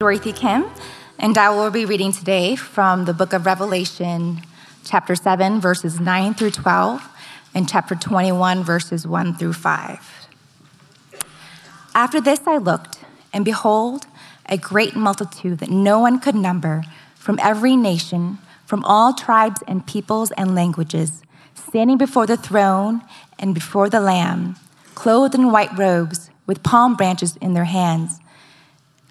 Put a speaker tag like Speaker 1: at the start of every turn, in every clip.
Speaker 1: Dorothy Kim, and I will be reading today from the book of Revelation, chapter 7, verses 9 through 12, and chapter 21, verses 1 through 5. After this I looked, and behold, a great multitude that no one could number from every nation, from all tribes and peoples and languages, standing before the throne and before the Lamb, clothed in white robes, with palm branches in their hands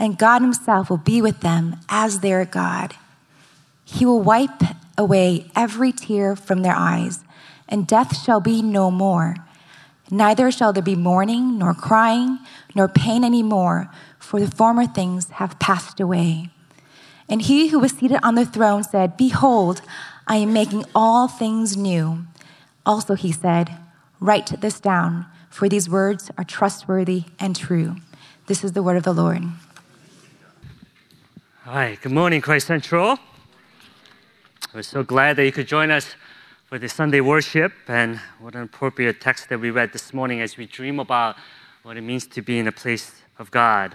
Speaker 1: and God Himself will be with them as their God. He will wipe away every tear from their eyes, and death shall be no more. Neither shall there be mourning, nor crying, nor pain any more, for the former things have passed away. And he who was seated on the throne said, Behold, I am making all things new. Also, he said, Write this down, for these words are trustworthy and true. This is the word of the Lord.
Speaker 2: Hi, good morning, Christ Central. We're so glad that you could join us for the Sunday worship, and what an appropriate text that we read this morning as we dream about what it means to be in a place of God.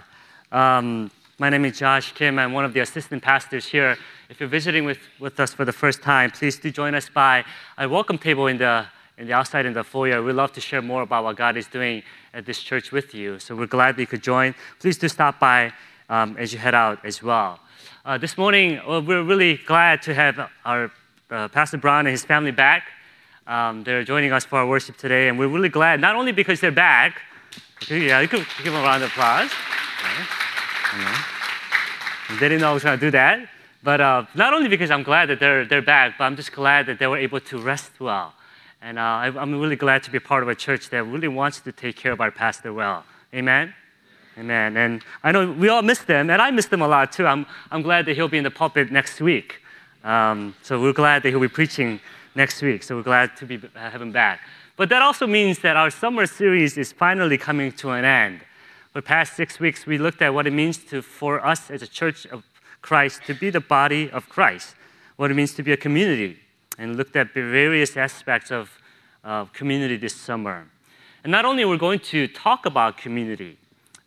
Speaker 2: Um, my name is Josh Kim. I'm one of the assistant pastors here. If you're visiting with, with us for the first time, please do join us by a welcome table in the, in the outside in the foyer. We'd love to share more about what God is doing at this church with you. So we're glad that you could join. Please do stop by um, as you head out as well. Uh, this morning, well, we're really glad to have our uh, Pastor Brown and his family back. Um, they're joining us for our worship today, and we're really glad, not only because they're back, yeah, you could give them a round of applause. Okay. They didn't know I was going to do that. But uh, not only because I'm glad that they're, they're back, but I'm just glad that they were able to rest well. And uh, I'm really glad to be part of a church that really wants to take care of our pastor well. Amen? Amen. And I know we all miss them, and I miss them a lot too. I'm, I'm glad that he'll be in the pulpit next week. Um, so we're glad that he'll be preaching next week. So we're glad to be, have him back. But that also means that our summer series is finally coming to an end. For the past six weeks, we looked at what it means to, for us as a church of Christ to be the body of Christ, what it means to be a community, and looked at various aspects of uh, community this summer. And not only we're going to talk about community,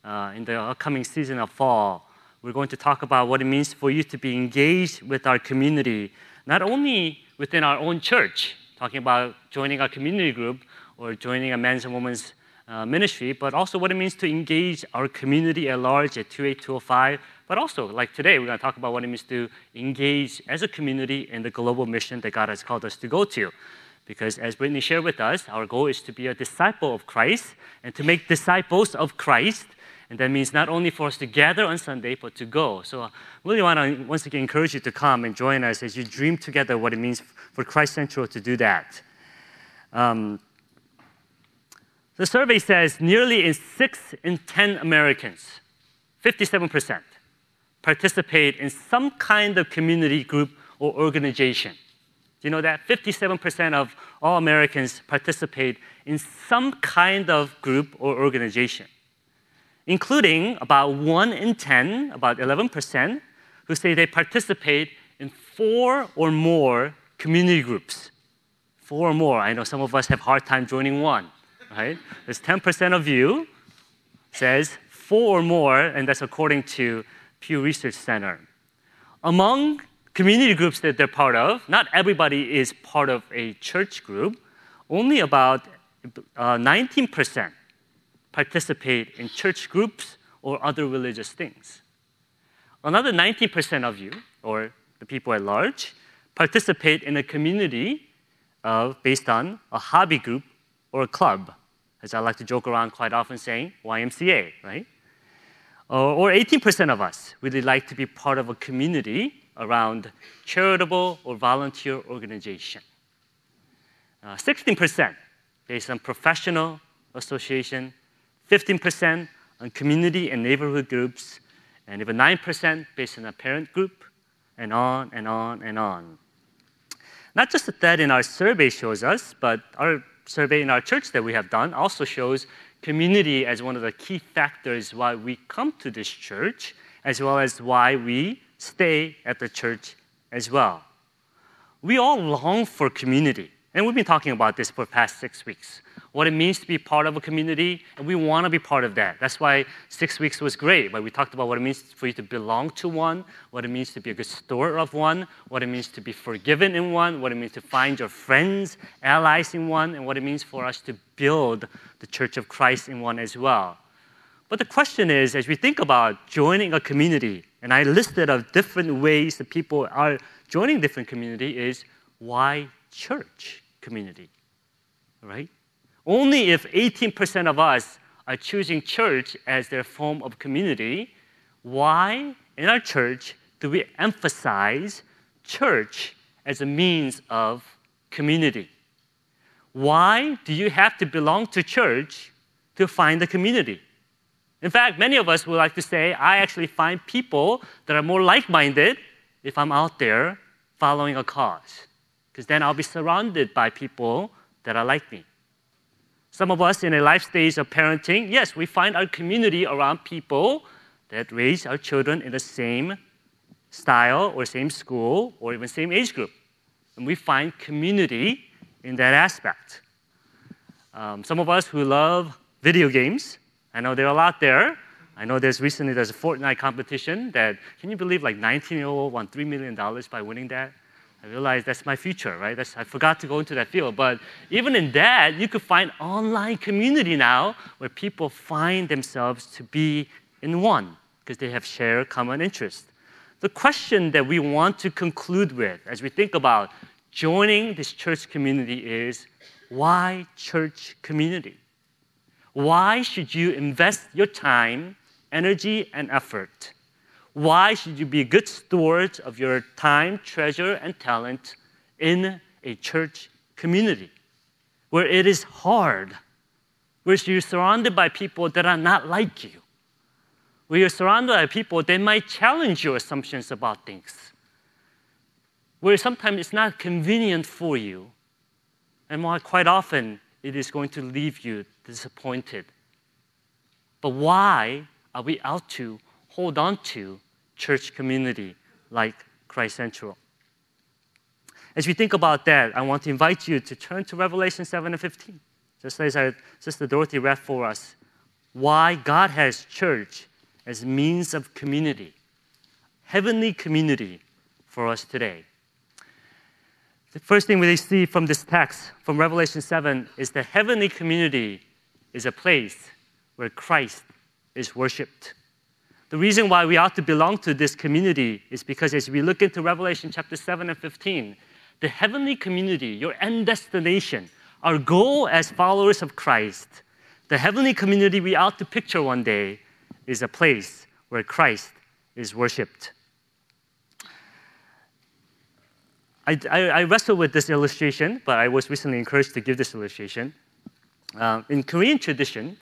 Speaker 2: uh, in the upcoming season of fall, we're going to talk about what it means for you to be engaged with our community, not only within our own church, talking about joining our community group or joining a men's and women's uh, ministry, but also what it means to engage our community at large at 28205. But also, like today, we're going to talk about what it means to engage as a community in the global mission that God has called us to go to. Because as Brittany shared with us, our goal is to be a disciple of Christ and to make disciples of Christ and that means not only for us to gather on Sunday, but to go. So I really want to once again encourage you to come and join us as you dream together what it means for Christ Central to do that. Um, the survey says nearly in six in 10 Americans, 57%, participate in some kind of community group or organization. Do you know that? 57% of all Americans participate in some kind of group or organization including about 1 in 10, about 11%, who say they participate in four or more community groups. Four or more. I know some of us have hard time joining one, right? There's 10% of you says four or more, and that's according to Pew Research Center. Among community groups that they're part of, not everybody is part of a church group. Only about uh, 19% participate in church groups or other religious things. Another 90% of you, or the people at large, participate in a community uh, based on a hobby group or a club, as I like to joke around quite often saying YMCA, right? Uh, or 18% of us really like to be part of a community around charitable or volunteer organization. Uh, 16% based on professional association, 15% on community and neighborhood groups, and even 9% based on a parent group, and on and on and on. Not just that in our survey shows us, but our survey in our church that we have done also shows community as one of the key factors why we come to this church, as well as why we stay at the church as well. We all long for community, and we've been talking about this for past six weeks what it means to be part of a community, and we want to be part of that. That's why six weeks was great. But we talked about what it means for you to belong to one, what it means to be a good steward of one, what it means to be forgiven in one, what it means to find your friends, allies in one, and what it means for us to build the Church of Christ in one as well. But the question is, as we think about joining a community, and I listed of different ways that people are joining different community, is why church community, right? Only if 18% of us are choosing church as their form of community, why in our church do we emphasize church as a means of community? Why do you have to belong to church to find the community? In fact, many of us would like to say, I actually find people that are more like minded if I'm out there following a cause, because then I'll be surrounded by people that are like me. Some of us in a life stage of parenting, yes, we find our community around people that raise our children in the same style or same school or even same age group. And we find community in that aspect. Um, some of us who love video games, I know there are a lot there. I know there's recently there's a Fortnite competition that can you believe like 19 year old won three million dollars by winning that? I realized that's my future, right? That's, I forgot to go into that field. But even in that, you could find online community now where people find themselves to be in one because they have shared common interest. The question that we want to conclude with as we think about joining this church community is why church community? Why should you invest your time, energy, and effort why should you be a good stewards of your time, treasure, and talent in a church community where it is hard, where you're surrounded by people that are not like you, where you're surrounded by people that might challenge your assumptions about things, where sometimes it's not convenient for you, and quite often it is going to leave you disappointed. But why are we out to hold on to church community like Christ Central. As we think about that, I want to invite you to turn to Revelation 7 and 15, just as our Sister Dorothy read for us. Why God has church as means of community, heavenly community for us today. The first thing we see from this text, from Revelation 7, is that heavenly community is a place where Christ is worshiped. The reason why we ought to belong to this community is because as we look into Revelation chapter 7 and 15, the heavenly community, your end destination, our goal as followers of Christ, the heavenly community we ought to picture one day is a place where Christ is worshiped. I, I, I wrestle with this illustration, but I was recently encouraged to give this illustration. Uh, in Korean tradition,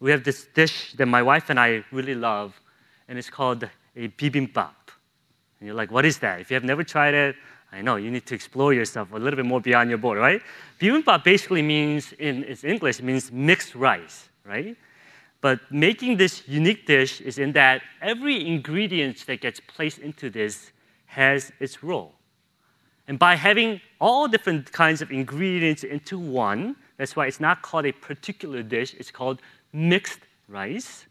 Speaker 2: we have this dish that my wife and I really love and it's called a bibimbap. And you're like, what is that? If you have never tried it, I know you need to explore yourself a little bit more beyond your board, right? Bibimbap basically means, in its English, it means mixed rice, right? But making this unique dish is in that every ingredient that gets placed into this has its role. And by having all different kinds of ingredients into one, that's why it's not called a particular dish, it's called mixed rice.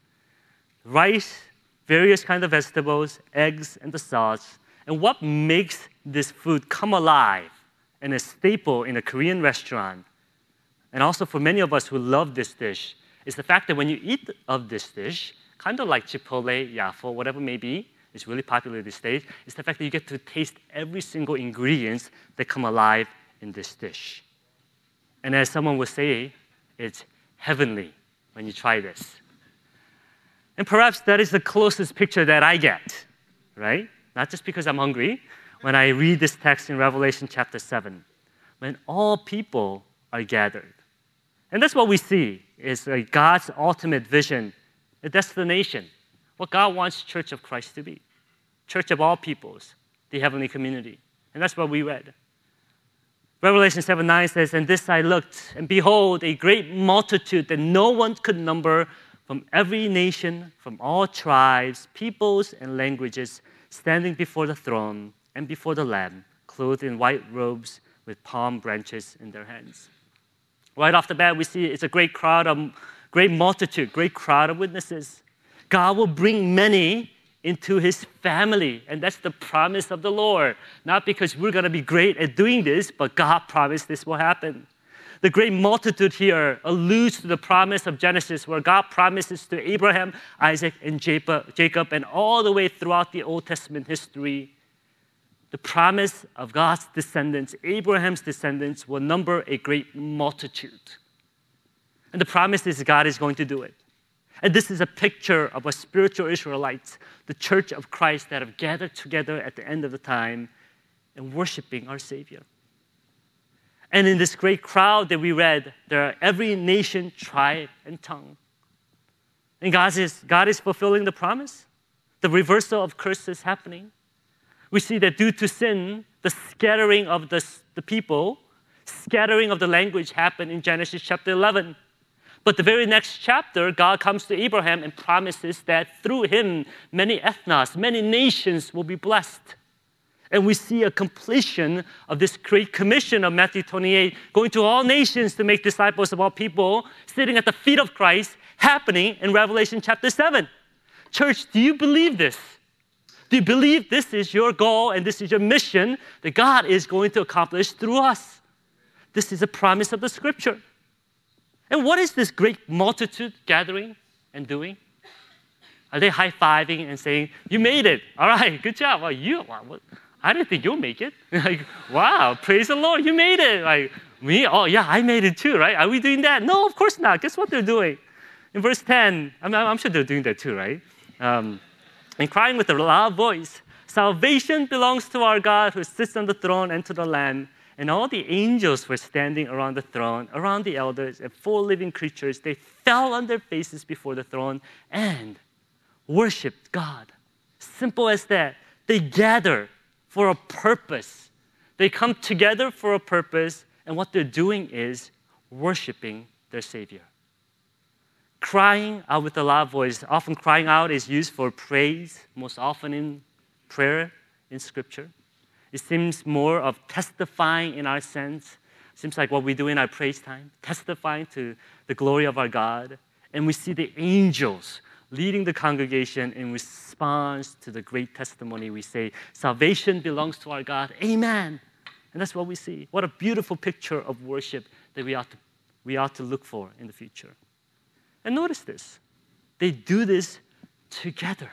Speaker 2: Rice various kinds of vegetables, eggs, and the sauce. And what makes this food come alive and a staple in a Korean restaurant, and also for many of us who love this dish, is the fact that when you eat of this dish, kind of like Chipotle, Yafo, whatever it may be, it's really popular these days, is the fact that you get to taste every single ingredient that come alive in this dish. And as someone would say, it's heavenly when you try this. And perhaps that is the closest picture that I get, right? Not just because I'm hungry, when I read this text in Revelation chapter 7, when all people are gathered. And that's what we see is like God's ultimate vision, a destination, what God wants Church of Christ to be. Church of all peoples, the heavenly community. And that's what we read. Revelation 7 9 says, And this I looked, and behold, a great multitude that no one could number from every nation, from all tribes, peoples, and languages, standing before the throne and before the Lamb, clothed in white robes with palm branches in their hands. Right off the bat, we see it's a great crowd, a great multitude, great crowd of witnesses. God will bring many into his family. And that's the promise of the Lord. Not because we're going to be great at doing this, but God promised this will happen. The great multitude here alludes to the promise of Genesis, where God promises to Abraham, Isaac, and Jacob, and all the way throughout the Old Testament history. The promise of God's descendants, Abraham's descendants, will number a great multitude. And the promise is God is going to do it. And this is a picture of a spiritual Israelites, the church of Christ that have gathered together at the end of the time and worshiping our Savior. And in this great crowd that we read, there are every nation, tribe, and tongue. And God is, God is fulfilling the promise. The reversal of curse is happening. We see that due to sin, the scattering of the, the people, scattering of the language happened in Genesis chapter 11. But the very next chapter, God comes to Abraham and promises that through him, many ethnos, many nations will be blessed. And we see a completion of this great commission of Matthew 28, going to all nations to make disciples of all people, sitting at the feet of Christ, happening in Revelation chapter 7. Church, do you believe this? Do you believe this is your goal and this is your mission that God is going to accomplish through us? This is a promise of the scripture. And what is this great multitude gathering and doing? Are they high fiving and saying, You made it. All right, good job. Well, you, well, I didn't think you'll make it. like, wow, praise the Lord, you made it. Like, me? Oh, yeah, I made it too, right? Are we doing that? No, of course not. Guess what they're doing? In verse 10, I I'm sure they're doing that too, right? Um, and crying with a loud voice, Salvation belongs to our God who sits on the throne and to the Lamb. And all the angels were standing around the throne, around the elders, and four living creatures. They fell on their faces before the throne and worshiped God. Simple as that. They gather for a purpose. They come together for a purpose, and what they're doing is worshiping their Savior. Crying out with a loud voice. Often, crying out is used for praise, most often in prayer in Scripture. It seems more of testifying in our sense. Seems like what we do in our praise time, testifying to the glory of our God. And we see the angels leading the congregation in response to the great testimony. We say, Salvation belongs to our God. Amen. And that's what we see. What a beautiful picture of worship that we ought to, we ought to look for in the future. And notice this they do this together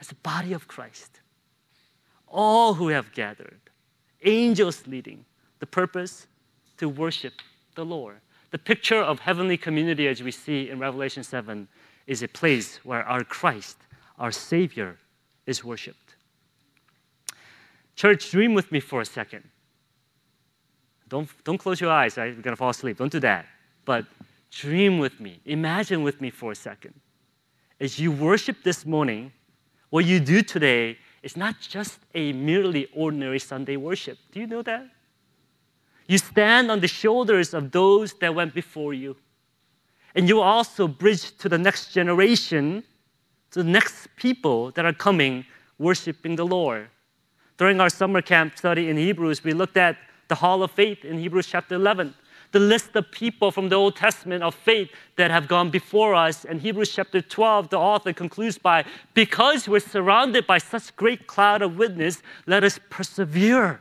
Speaker 2: as a body of Christ all who have gathered, angels leading, the purpose to worship the Lord. The picture of heavenly community, as we see in Revelation 7, is a place where our Christ, our Savior, is worshiped. Church, dream with me for a second. Don't, don't close your eyes? You're going to fall asleep. Don't do that. But dream with me. Imagine with me for a second. As you worship this morning, what you do today is not just a merely ordinary Sunday worship. Do you know that? You stand on the shoulders of those that went before you. And you also bridge to the next generation, to the next people that are coming worshiping the Lord. During our summer camp study in Hebrews, we looked at the Hall of Faith in Hebrews chapter 11 the list of people from the Old Testament of faith that have gone before us. And Hebrews chapter 12, the author concludes by, because we're surrounded by such great cloud of witness, let us persevere.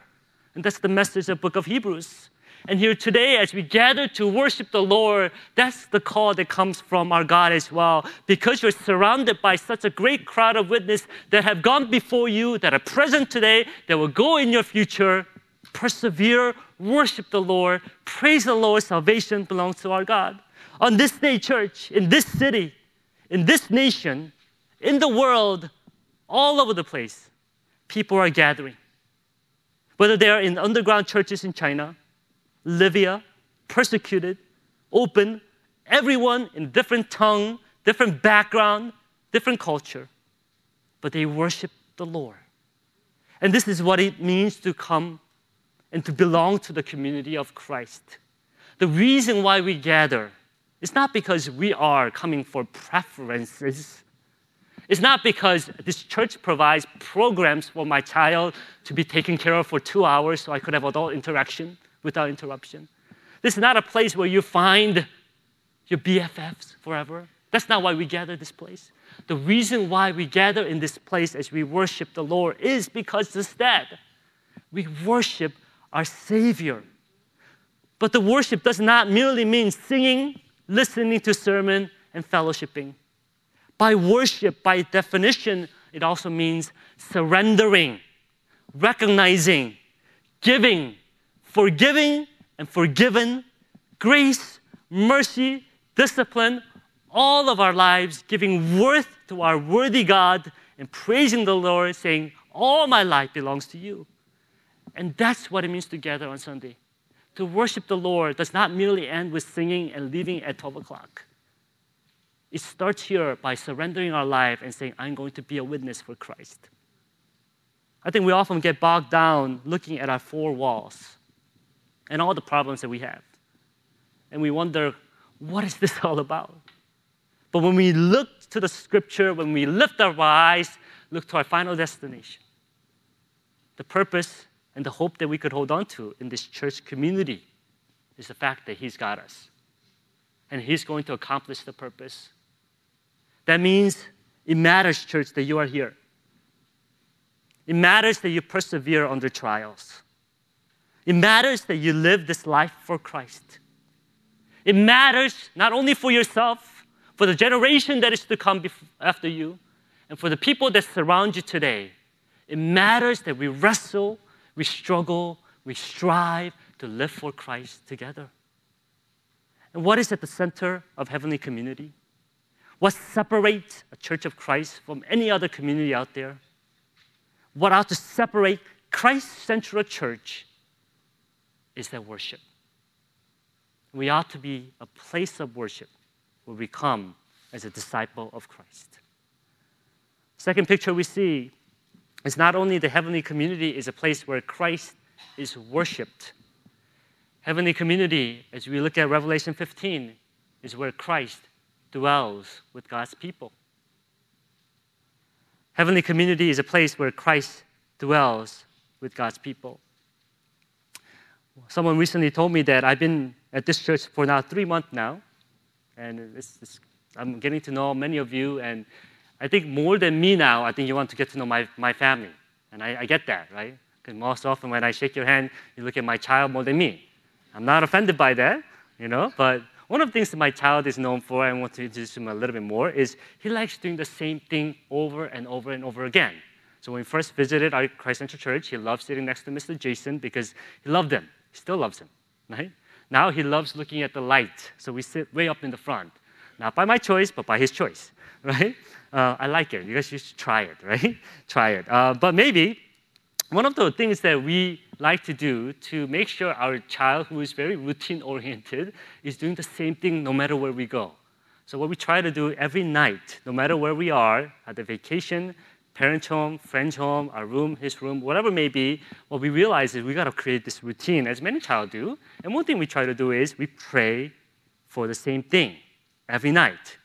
Speaker 2: And that's the message of the book of Hebrews. And here today, as we gather to worship the Lord, that's the call that comes from our God as well. Because you're surrounded by such a great crowd of witnesses that have gone before you, that are present today, that will go in your future, persevere, worship the Lord, praise the Lord. Salvation belongs to our God. On this day, church, in this city, in this nation, in the world, all over the place, people are gathering. Whether they are in underground churches in China, Libya, persecuted, open, everyone in different tongue, different background, different culture, but they worship the Lord. And this is what it means to come and to belong to the community of Christ. The reason why we gather is not because we are coming for preferences. It's not because this church provides programs for my child to be taken care of for two hours so I could have adult interaction without interruption. This is not a place where you find your BFFs forever. That's not why we gather this place. The reason why we gather in this place as we worship the Lord is because instead we worship our Savior. But the worship does not merely mean singing, listening to sermon, and fellowshipping. By worship, by definition, it also means surrendering, recognizing, giving, forgiving and forgiven, grace, mercy, discipline, all of our lives, giving worth to our worthy God and praising the Lord, saying, All my life belongs to you. And that's what it means to gather on Sunday. To worship the Lord does not merely end with singing and leaving at 12 o'clock. It starts here by surrendering our life and saying, I'm going to be a witness for Christ. I think we often get bogged down looking at our four walls and all the problems that we have. And we wonder, what is this all about? But when we look to the scripture, when we lift our eyes, look to our final destination, the purpose and the hope that we could hold on to in this church community is the fact that He's got us. And He's going to accomplish the purpose. That means it matters, church, that you are here. It matters that you persevere under trials. It matters that you live this life for Christ. It matters not only for yourself, for the generation that is to come after you, and for the people that surround you today. It matters that we wrestle we struggle, we strive to live for Christ together. And what is at the center of heavenly community? What separates a church of Christ from any other community out there? What ought to separate Christ Central Church is their worship. We ought to be a place of worship where we come as a disciple of Christ. Second picture we see is not only the heavenly community is a place where Christ is worshiped. Heavenly community, as we look at Revelation 15, is where Christ dwells with God's people. Heavenly community is a place where Christ dwells with God's people. Someone recently told me that I've been at this church for now three months now, and it's, it's, I'm getting to know many of you, and I think more than me now, I think you want to get to know my, my family. And I, I get that, right? Because most often when I shake your hand, you look at my child more than me. I'm not offended by that, you know, but one of the things that my child is known for, I want to introduce him a little bit more, is he likes doing the same thing over and over and over again. So when we first visited our Christ Central Church, he loved sitting next to Mr. Jason because he loved him. Still loves him, right? Now he loves looking at the light, so we sit way up in the front. Not by my choice, but by his choice, right? uh, I like it. You guys should try it, right? try it. Uh, but maybe one of the things that we like to do to make sure our child, who is very routine oriented, is doing the same thing no matter where we go. So, what we try to do every night, no matter where we are, at the vacation, parents' home, friend's home, our room, his room, whatever it may be, what we realize is we got to create this routine, as many child do. And one thing we try to do is we pray for the same thing every night.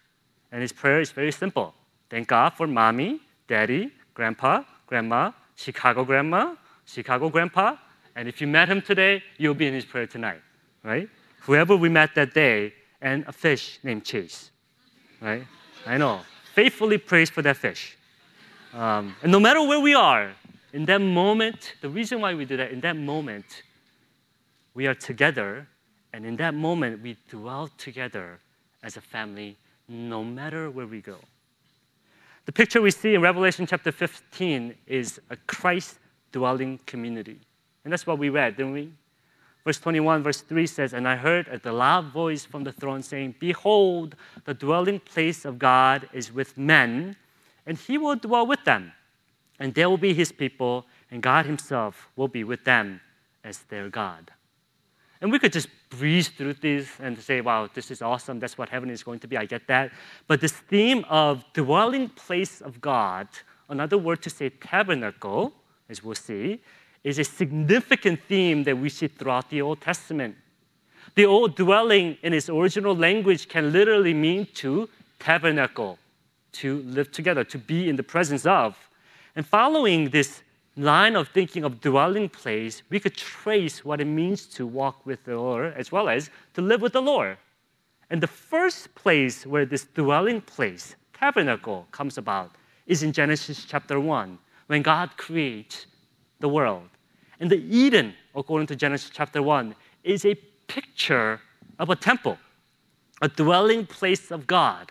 Speaker 2: And his prayer is very simple Thank God for mommy, daddy, grandpa, grandma, Chicago grandma, Chicago grandpa. And if you met him today, you'll be in his prayer tonight, right? Whoever we met that day, and a fish named Chase, right? I know. Faithfully prays for that fish. Um, and no matter where we are, in that moment, the reason why we do that, in that moment, we are together, and in that moment, we dwell together as a family, no matter where we go. The picture we see in Revelation chapter 15 is a Christ dwelling community. And that's what we read, didn't we? Verse 21, verse 3 says, And I heard a loud voice from the throne saying, Behold, the dwelling place of God is with men, and he will dwell with them. And they will be his people, and God himself will be with them as their God. And we could just breeze through this and say, wow, this is awesome. That's what heaven is going to be. I get that. But this theme of dwelling place of God, another word to say tabernacle, as we'll see, is a significant theme that we see throughout the Old Testament. The old dwelling in its original language can literally mean to tabernacle, to live together, to be in the presence of. And following this line of thinking of dwelling place, we could trace what it means to walk with the Lord as well as to live with the Lord. And the first place where this dwelling place, tabernacle, comes about is in Genesis chapter 1, when God creates the world. And the Eden, according to Genesis chapter 1, is a picture of a temple, a dwelling place of God.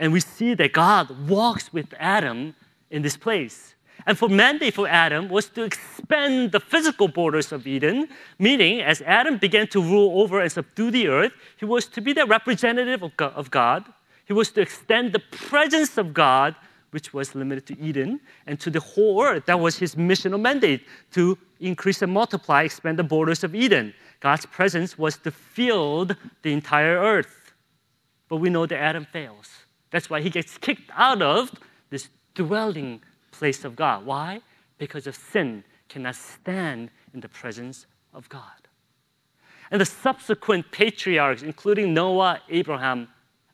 Speaker 2: And we see that God walks with Adam in this place. And for mandate for Adam was to expand the physical borders of Eden, meaning as Adam began to rule over and subdue the earth, he was to be the representative of God. He was to extend the presence of God, which was limited to Eden, and to the whole earth. That was his mission missional mandate to increase and multiply, expand the borders of Eden. God's presence was to fill the entire earth. But we know that Adam fails. That's why he gets kicked out of this dwelling place of God. Why? Because of sin cannot stand in the presence of God. And the subsequent patriarchs, including Noah, Abraham,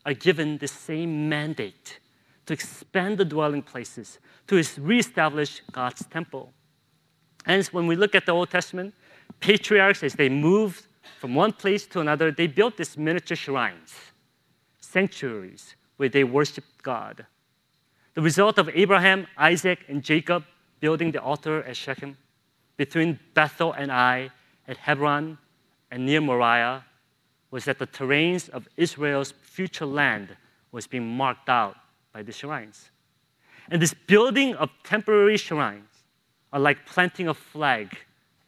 Speaker 2: are given the same mandate to expand the dwelling places, to reestablish God's temple. Hence, when we look at the Old Testament, patriarchs, as they moved from one place to another, they built these miniature shrines, sanctuaries where they worshiped God. The result of Abraham, Isaac, and Jacob building the altar at Shechem, between Bethel and Ai, at Hebron, and near Moriah, was that the terrains of Israel's future land was being marked out by the shrines. And this building of temporary shrines are like planting a flag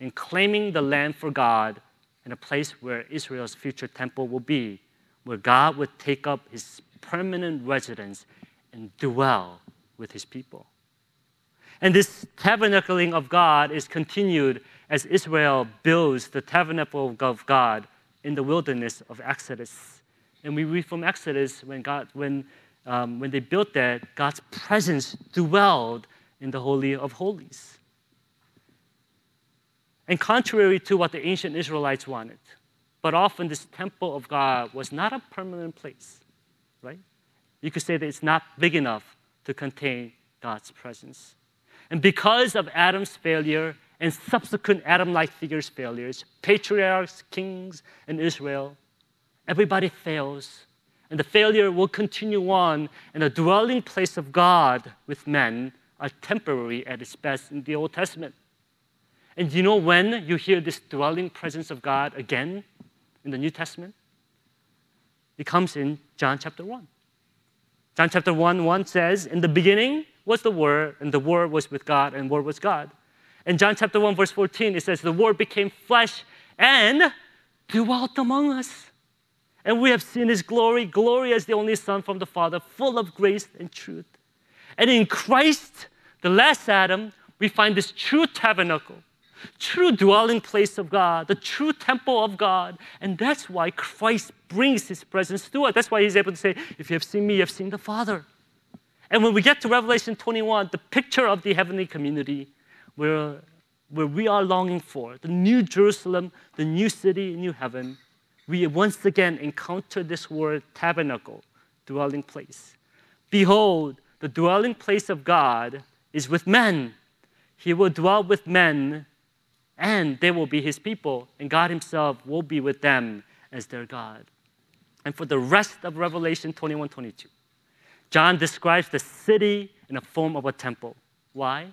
Speaker 2: and claiming the land for God and a place where Israel's future temple will be, where God would take up his permanent residence and dwell with his people. And this tabernacling of God is continued as Israel builds the tabernacle of God in the wilderness of Exodus. And we read from Exodus when, God, when, um, when they built that, God's presence dwelled in the Holy of Holies. And contrary to what the ancient Israelites wanted, but often this temple of God was not a permanent place, right? you could say that it's not big enough to contain God's presence. And because of Adam's failure and subsequent Adam like figures' failures, patriarchs, kings, and Israel, everybody fails. And the failure will continue on, and the dwelling place of God with men are temporary at its best in the Old Testament. And you know when you hear this dwelling presence of God again in the New Testament? It comes in John chapter 1. John chapter 1 1 says, In the beginning was the Word, and the Word was with God, and Word was God. In John chapter 1, verse 14, it says, The Word became flesh and dwelt among us. And we have seen his glory, glory as the only Son from the Father, full of grace and truth. And in Christ, the last Adam, we find this true tabernacle true dwelling place of God, the true temple of God. And that's why Christ brings his presence to us. That's why he's able to say, If you have seen me, you have seen the Father. And when we get to Revelation 21, the picture of the heavenly community where, where we are longing for, the new Jerusalem, the new city, new heaven, we once again encounter this word tabernacle, dwelling place. Behold, the dwelling place of God is with men. He will dwell with men and they will be his people, and God himself will be with them as their God. And for the rest of Revelation 21 22, John describes the city in the form of a temple. Why?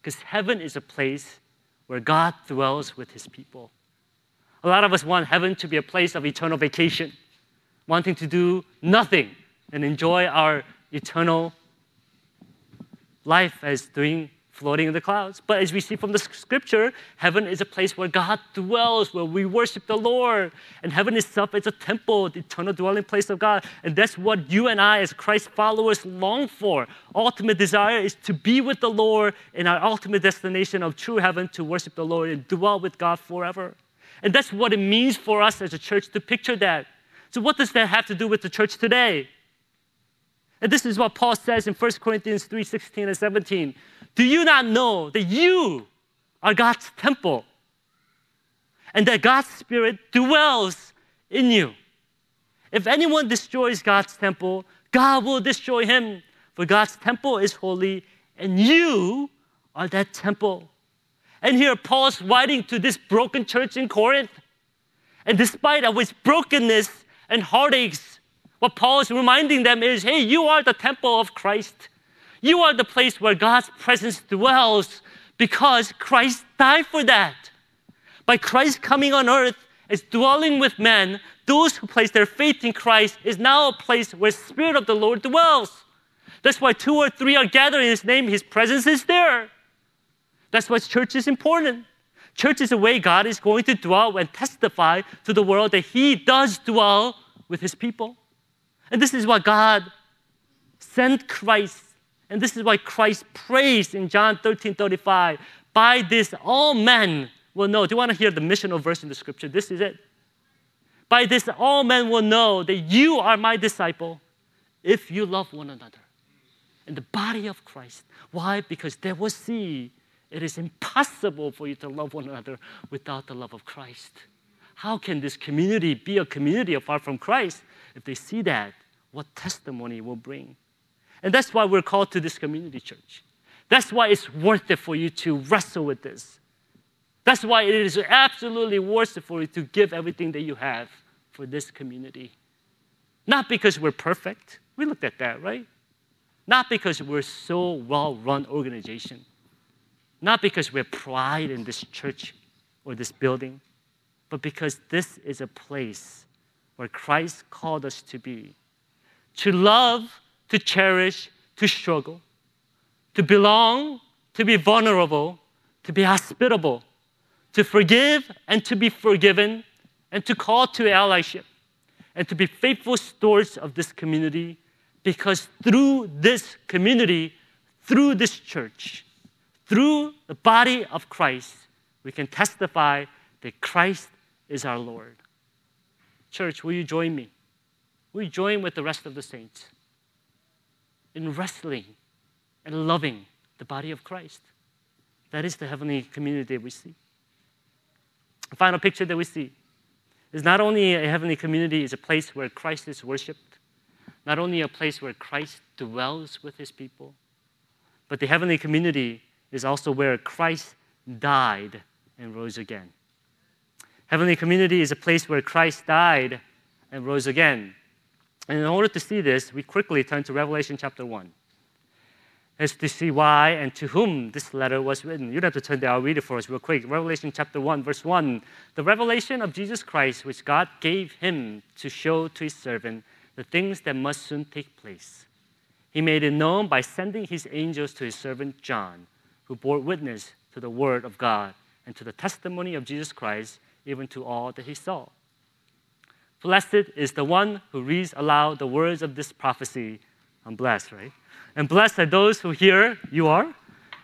Speaker 2: Because heaven is a place where God dwells with his people. A lot of us want heaven to be a place of eternal vacation, wanting to do nothing and enjoy our eternal life as doing floating in the clouds. But as we see from the scripture, heaven is a place where God dwells, where we worship the Lord. And heaven itself is a temple, the eternal dwelling place of God. And that's what you and I, as Christ followers, long for. Ultimate desire is to be with the Lord in our ultimate destination of true heaven, to worship the Lord and dwell with God forever. And that's what it means for us as a church to picture that. So, what does that have to do with the church today? And this is what Paul says in 1 Corinthians 3 16 and 17. Do you not know that you are God's temple and that God's Spirit dwells in you? If anyone destroys God's temple, God will destroy him, for God's temple is holy, and you are that temple. And here Paul's writing to this broken church in Corinth. And despite of its brokenness and heartaches, what Paul is reminding them is hey, you are the temple of Christ. You are the place where God's presence dwells because Christ died for that. By Christ coming on earth as dwelling with men, those who place their faith in Christ is now a place where Spirit of the Lord dwells. That's why two or three are gathered in His name, His presence is there. That's why church is important. Church is a way God is going to dwell and testify to the world that He does dwell with His people. And this is why God sent Christ and this is why Christ prays in John 13 35. By this, all men will know. Do you want to hear the missional verse in the scripture? This is it. By this, all men will know that you are my disciple if you love one another. In the body of Christ. Why? Because they will see it is impossible for you to love one another without the love of Christ. How can this community be a community apart from Christ? If they see that, what testimony will bring? And that's why we're called to this community church. That's why it's worth it for you to wrestle with this. That's why it is absolutely worth it for you to give everything that you have for this community. Not because we're perfect. We looked at that, right? Not because we're so well-run organization. Not because we're pride in this church or this building, but because this is a place where Christ called us to be. To love to cherish, to struggle, to belong, to be vulnerable, to be hospitable, to forgive and to be forgiven, and to call to allyship, and to be faithful stewards of this community, because through this community, through this church, through the body of Christ, we can testify that Christ is our Lord. Church, will you join me? Will you join with the rest of the saints? in wrestling and loving the body of Christ. That is the heavenly community we see. The final picture that we see is not only a heavenly community is a place where Christ is worshiped, not only a place where Christ dwells with his people, but the heavenly community is also where Christ died and rose again. Heavenly community is a place where Christ died and rose again. And in order to see this, we quickly turn to Revelation chapter 1 as to see why and to whom this letter was written. You don't have to turn there, I'll read it for us real quick. Revelation chapter 1, verse 1. The revelation of Jesus Christ, which God gave him to show to his servant the things that must soon take place. He made it known by sending his angels to his servant John, who bore witness to the word of God and to the testimony of Jesus Christ, even to all that he saw. Blessed is the one who reads aloud the words of this prophecy. I'm blessed, right? And blessed are those who hear, you are,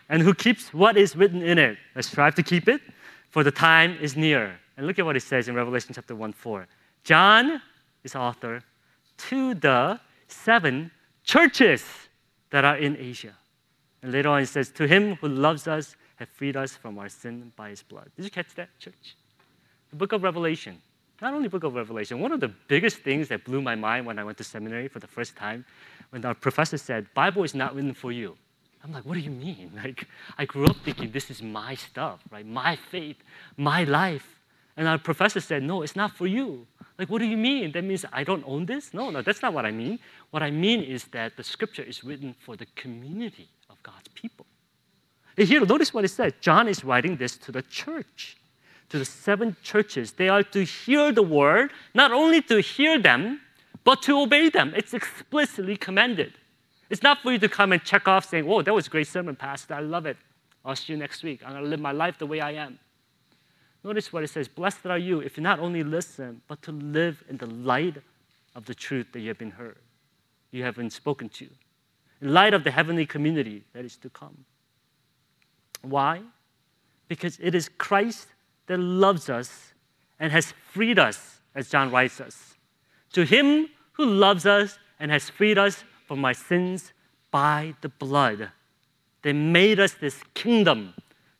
Speaker 2: and who keeps what is written in it. Let's strive to keep it, for the time is near. And look at what it says in Revelation chapter 1 4. John is author to the seven churches that are in Asia. And later on it says, To him who loves us, have freed us from our sin by his blood. Did you catch that, church? The book of Revelation not only book of Revelation, one of the biggest things that blew my mind when I went to seminary for the first time, when our professor said, Bible is not written for you. I'm like, what do you mean? Like, I grew up thinking this is my stuff, right? My faith, my life. And our professor said, no, it's not for you. Like, what do you mean? That means I don't own this? No, no, that's not what I mean. What I mean is that the scripture is written for the community of God's people. And here, notice what it says. John is writing this to the church to the seven churches. They are to hear the word, not only to hear them, but to obey them. It's explicitly commanded. It's not for you to come and check off saying, Whoa, that was a great sermon, Pastor. I love it. I'll see you next week. I'm going to live my life the way I am. Notice what it says Blessed are you if you not only listen, but to live in the light of the truth that you have been heard, you have been spoken to, in light of the heavenly community that is to come. Why? Because it is Christ that loves us and has freed us, as John writes us. To him who loves us and has freed us from my sins by the blood. They made us this kingdom,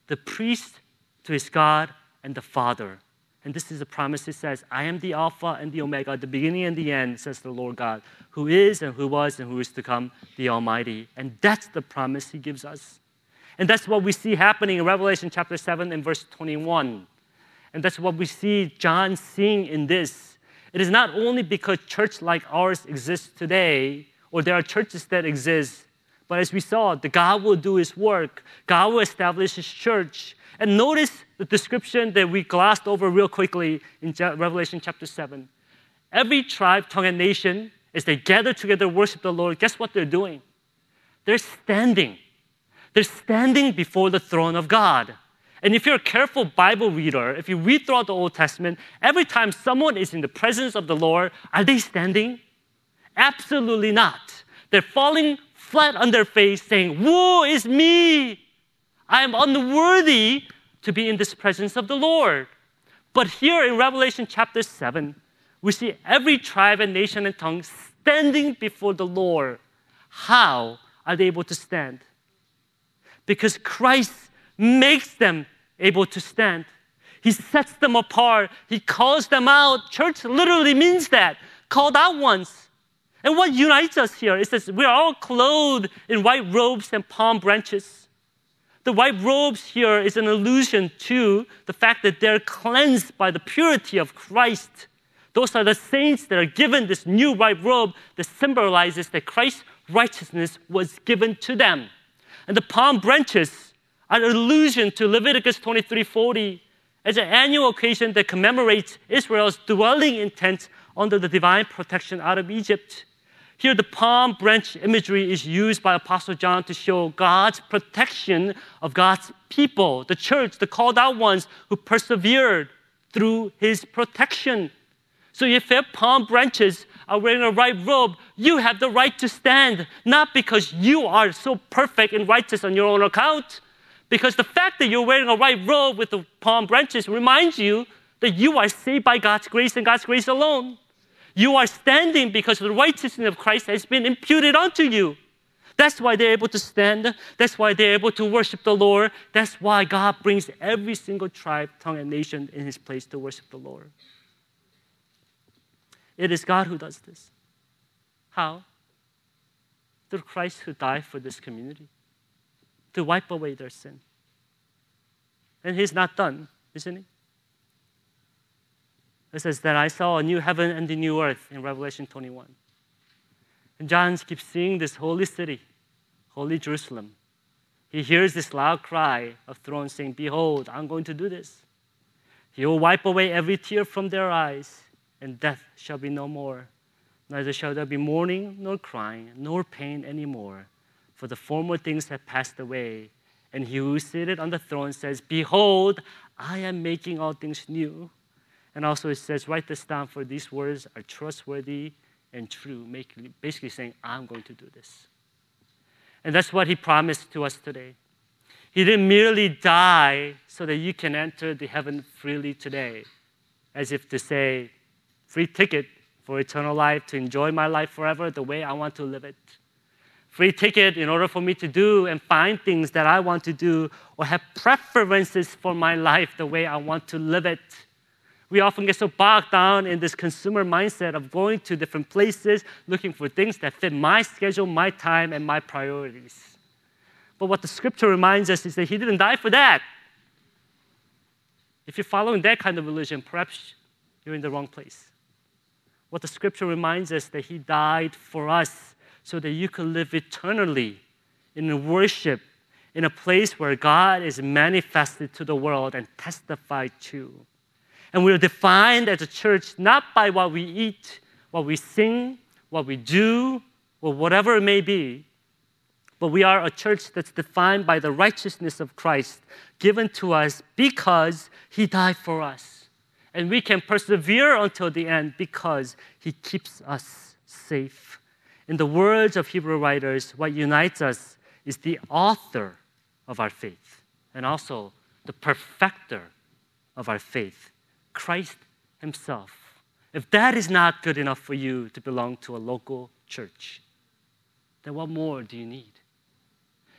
Speaker 2: the priest to his God and the Father. And this is a promise. It says, I am the Alpha and the Omega, the beginning and the end, says the Lord God, who is and who was and who is to come, the Almighty. And that's the promise He gives us. And that's what we see happening in Revelation chapter 7 and verse 21. And that's what we see John seeing in this. It is not only because church like ours exists today, or there are churches that exist, but as we saw, the God will do his work. God will establish his church. And notice the description that we glossed over real quickly in Revelation chapter 7. Every tribe, tongue, and nation, as they gather together, worship the Lord, guess what they're doing? They're standing. They're standing before the throne of God. And if you're a careful Bible reader, if you read throughout the Old Testament, every time someone is in the presence of the Lord, are they standing? Absolutely not. They're falling flat on their face, saying, Woe is me! I am unworthy to be in this presence of the Lord. But here in Revelation chapter 7, we see every tribe and nation and tongue standing before the Lord. How are they able to stand? Because Christ makes them able to stand. He sets them apart. He calls them out. Church literally means that called out ones. And what unites us here is that we're all clothed in white robes and palm branches. The white robes here is an allusion to the fact that they're cleansed by the purity of Christ. Those are the saints that are given this new white robe that symbolizes that Christ's righteousness was given to them. And the palm branches are an allusion to Leviticus 23:40 as an annual occasion that commemorates Israel's dwelling in tents under the divine protection out of Egypt. Here, the palm branch imagery is used by Apostle John to show God's protection of God's people, the church, the called out ones who persevered through his protection. So if your palm branches are wearing a white robe, you have the right to stand, not because you are so perfect and righteous on your own account, because the fact that you're wearing a white robe with the palm branches reminds you that you are saved by God's grace and God's grace alone. You are standing because the righteousness of Christ has been imputed unto you. That's why they're able to stand. That's why they're able to worship the Lord. That's why God brings every single tribe, tongue, and nation in his place to worship the Lord. It is God who does this. How? Through Christ who died for this community to wipe away their sin. And he's not done, isn't he? It says that I saw a new heaven and a new earth in Revelation 21. And John keeps seeing this holy city, holy Jerusalem. He hears this loud cry of thrones saying, Behold, I'm going to do this. He will wipe away every tear from their eyes, and death shall be no more. Neither shall there be mourning, nor crying, nor pain anymore, for the former things have passed away. And he who is seated on the throne says, Behold, I am making all things new. And also it says, write this down for these words are trustworthy and true, basically saying, I'm going to do this. And that's what he promised to us today. He didn't merely die so that you can enter the heaven freely today, as if to say, free ticket for eternal life, to enjoy my life forever the way I want to live it. Free ticket in order for me to do and find things that I want to do or have preferences for my life the way I want to live it we often get so bogged down in this consumer mindset of going to different places, looking for things that fit my schedule, my time, and my priorities. But what the scripture reminds us is that He didn't die for that. If you're following that kind of religion, perhaps you're in the wrong place. What the scripture reminds us that He died for us so that you could live eternally in worship in a place where God is manifested to the world and testified to. And we're defined as a church not by what we eat, what we sing, what we do, or whatever it may be, but we are a church that's defined by the righteousness of Christ given to us because He died for us. And we can persevere until the end because He keeps us safe. In the words of Hebrew writers, what unites us is the author of our faith and also the perfecter of our faith, Christ Himself. If that is not good enough for you to belong to a local church, then what more do you need?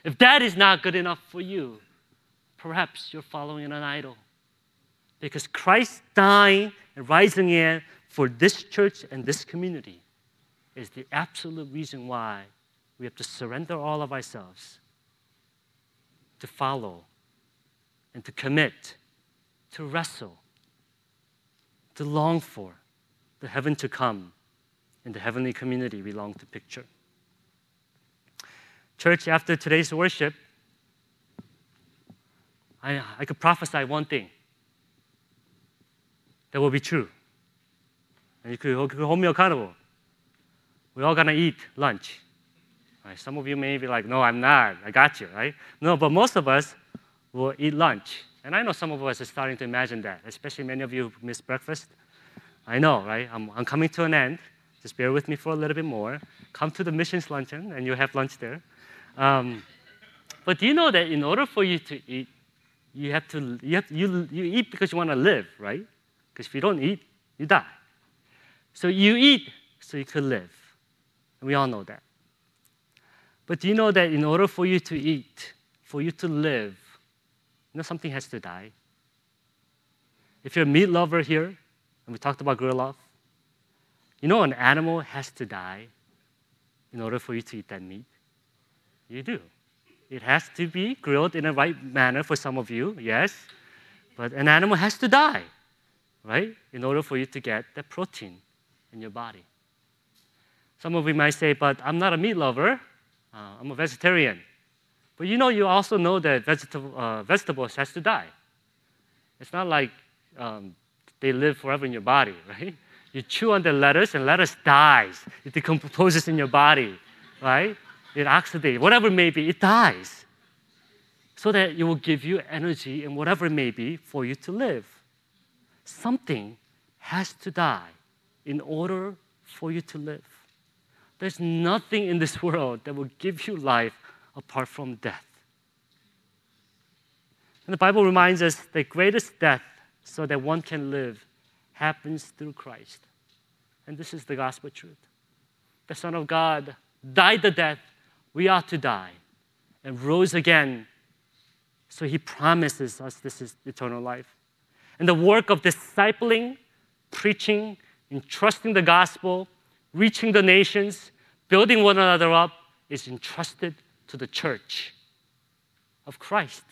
Speaker 2: If that is not good enough for you, perhaps you're following an idol. Because Christ dying and rising again for this church and this community is the absolute reason why we have to surrender all of ourselves to follow and to commit, to wrestle, to long for the heaven to come and the heavenly community we long to picture. Church, after today's worship, I, I could prophesy one thing that will be true. And you could hold me accountable. We're all gonna eat lunch. Right? Some of you may be like, no, I'm not. I got you, right? No, but most of us will eat lunch. And I know some of us are starting to imagine that, especially many of you who miss breakfast. I know, right? I'm, I'm coming to an end. Just bear with me for a little bit more. Come to the missions luncheon, and you'll have lunch there. Um, but do you know that in order for you to eat, you have to you, have, you, you eat because you want to live, right? Because if you don't eat, you die. So you eat so you could live. We all know that. But do you know that in order for you to eat, for you to live, you know something has to die? If you're a meat lover here, and we talked about grill off, you know an animal has to die in order for you to eat that meat? You do. It has to be grilled in a right manner for some of you, yes. But an animal has to die, right? In order for you to get that protein in your body. Some of you might say, but I'm not a meat lover, uh, I'm a vegetarian. But you know, you also know that vegetable, uh, vegetables has to die. It's not like um, they live forever in your body, right? You chew on the lettuce and lettuce dies. It decomposes in your body, right? it oxidates, whatever it may be, it dies. So that it will give you energy and whatever it may be for you to live. Something has to die in order for you to live. There's nothing in this world that will give you life apart from death. And the Bible reminds us the greatest death so that one can live happens through Christ. And this is the gospel truth. The Son of God died the death we ought to die and rose again. So he promises us this is eternal life. And the work of discipling, preaching, entrusting the gospel, reaching the nations, building one another up is entrusted to the church of Christ.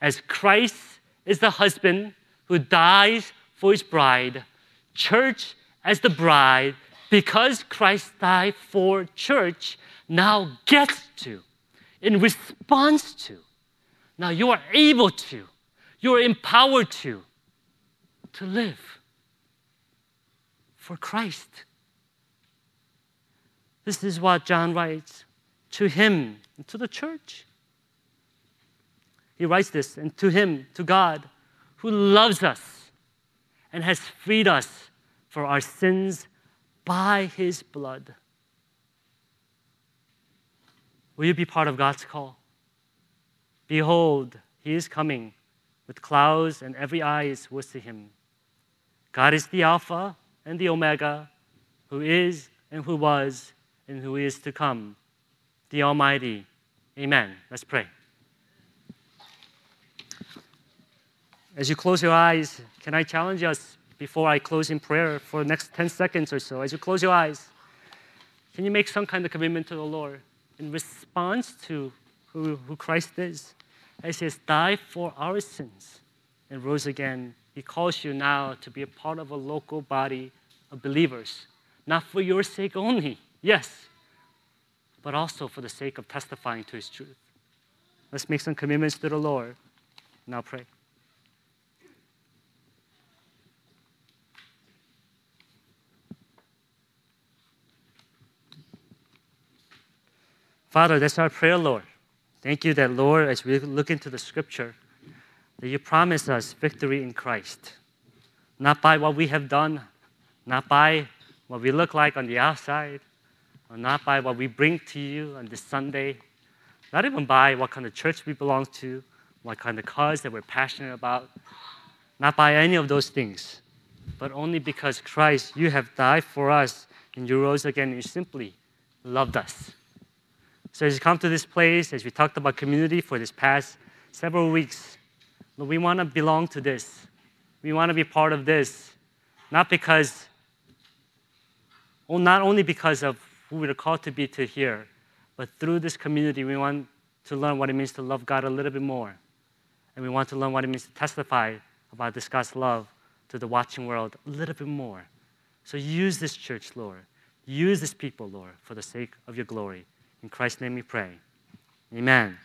Speaker 2: As Christ is the husband who dies for his bride, church as the bride, because Christ died for church, now gets to, in response to. Now you are able to, you are empowered to, to live for Christ. This is what John writes to him to the church. He writes this, and to him, to God, who loves us and has freed us for our sins by his blood. Will you be part of God's call? Behold, he is coming with clouds, and every eye is towards to him. God is the Alpha and the Omega, who is and who was and who is to come, the Almighty. Amen. Let's pray. As you close your eyes, can I challenge us before I close in prayer for the next 10 seconds or so? As you close your eyes, can you make some kind of commitment to the Lord? in response to who, who Christ is. As He has died for our sins and rose again, He calls you now to be a part of a local body of believers, not for your sake only, yes, but also for the sake of testifying to His truth. Let's make some commitments to the Lord. Now pray. Father, that's our prayer, Lord. Thank you that, Lord, as we look into the scripture, that you promise us victory in Christ. Not by what we have done, not by what we look like on the outside, not by what we bring to you on this Sunday, not even by what kind of church we belong to, what kind of cause that we're passionate about, not by any of those things, but only because Christ, you have died for us and you rose again and you simply loved us. So as you come to this place, as we talked about community for this past several weeks, we want to belong to this. We want to be part of this, not because, well, not only because of who we're called to be to here, but through this community, we want to learn what it means to love God a little bit more. And we want to learn what it means to testify about this God's love to the watching world a little bit more. So use this church, Lord. Use this people, Lord, for the sake of your glory. In Christ's name we pray. Amen.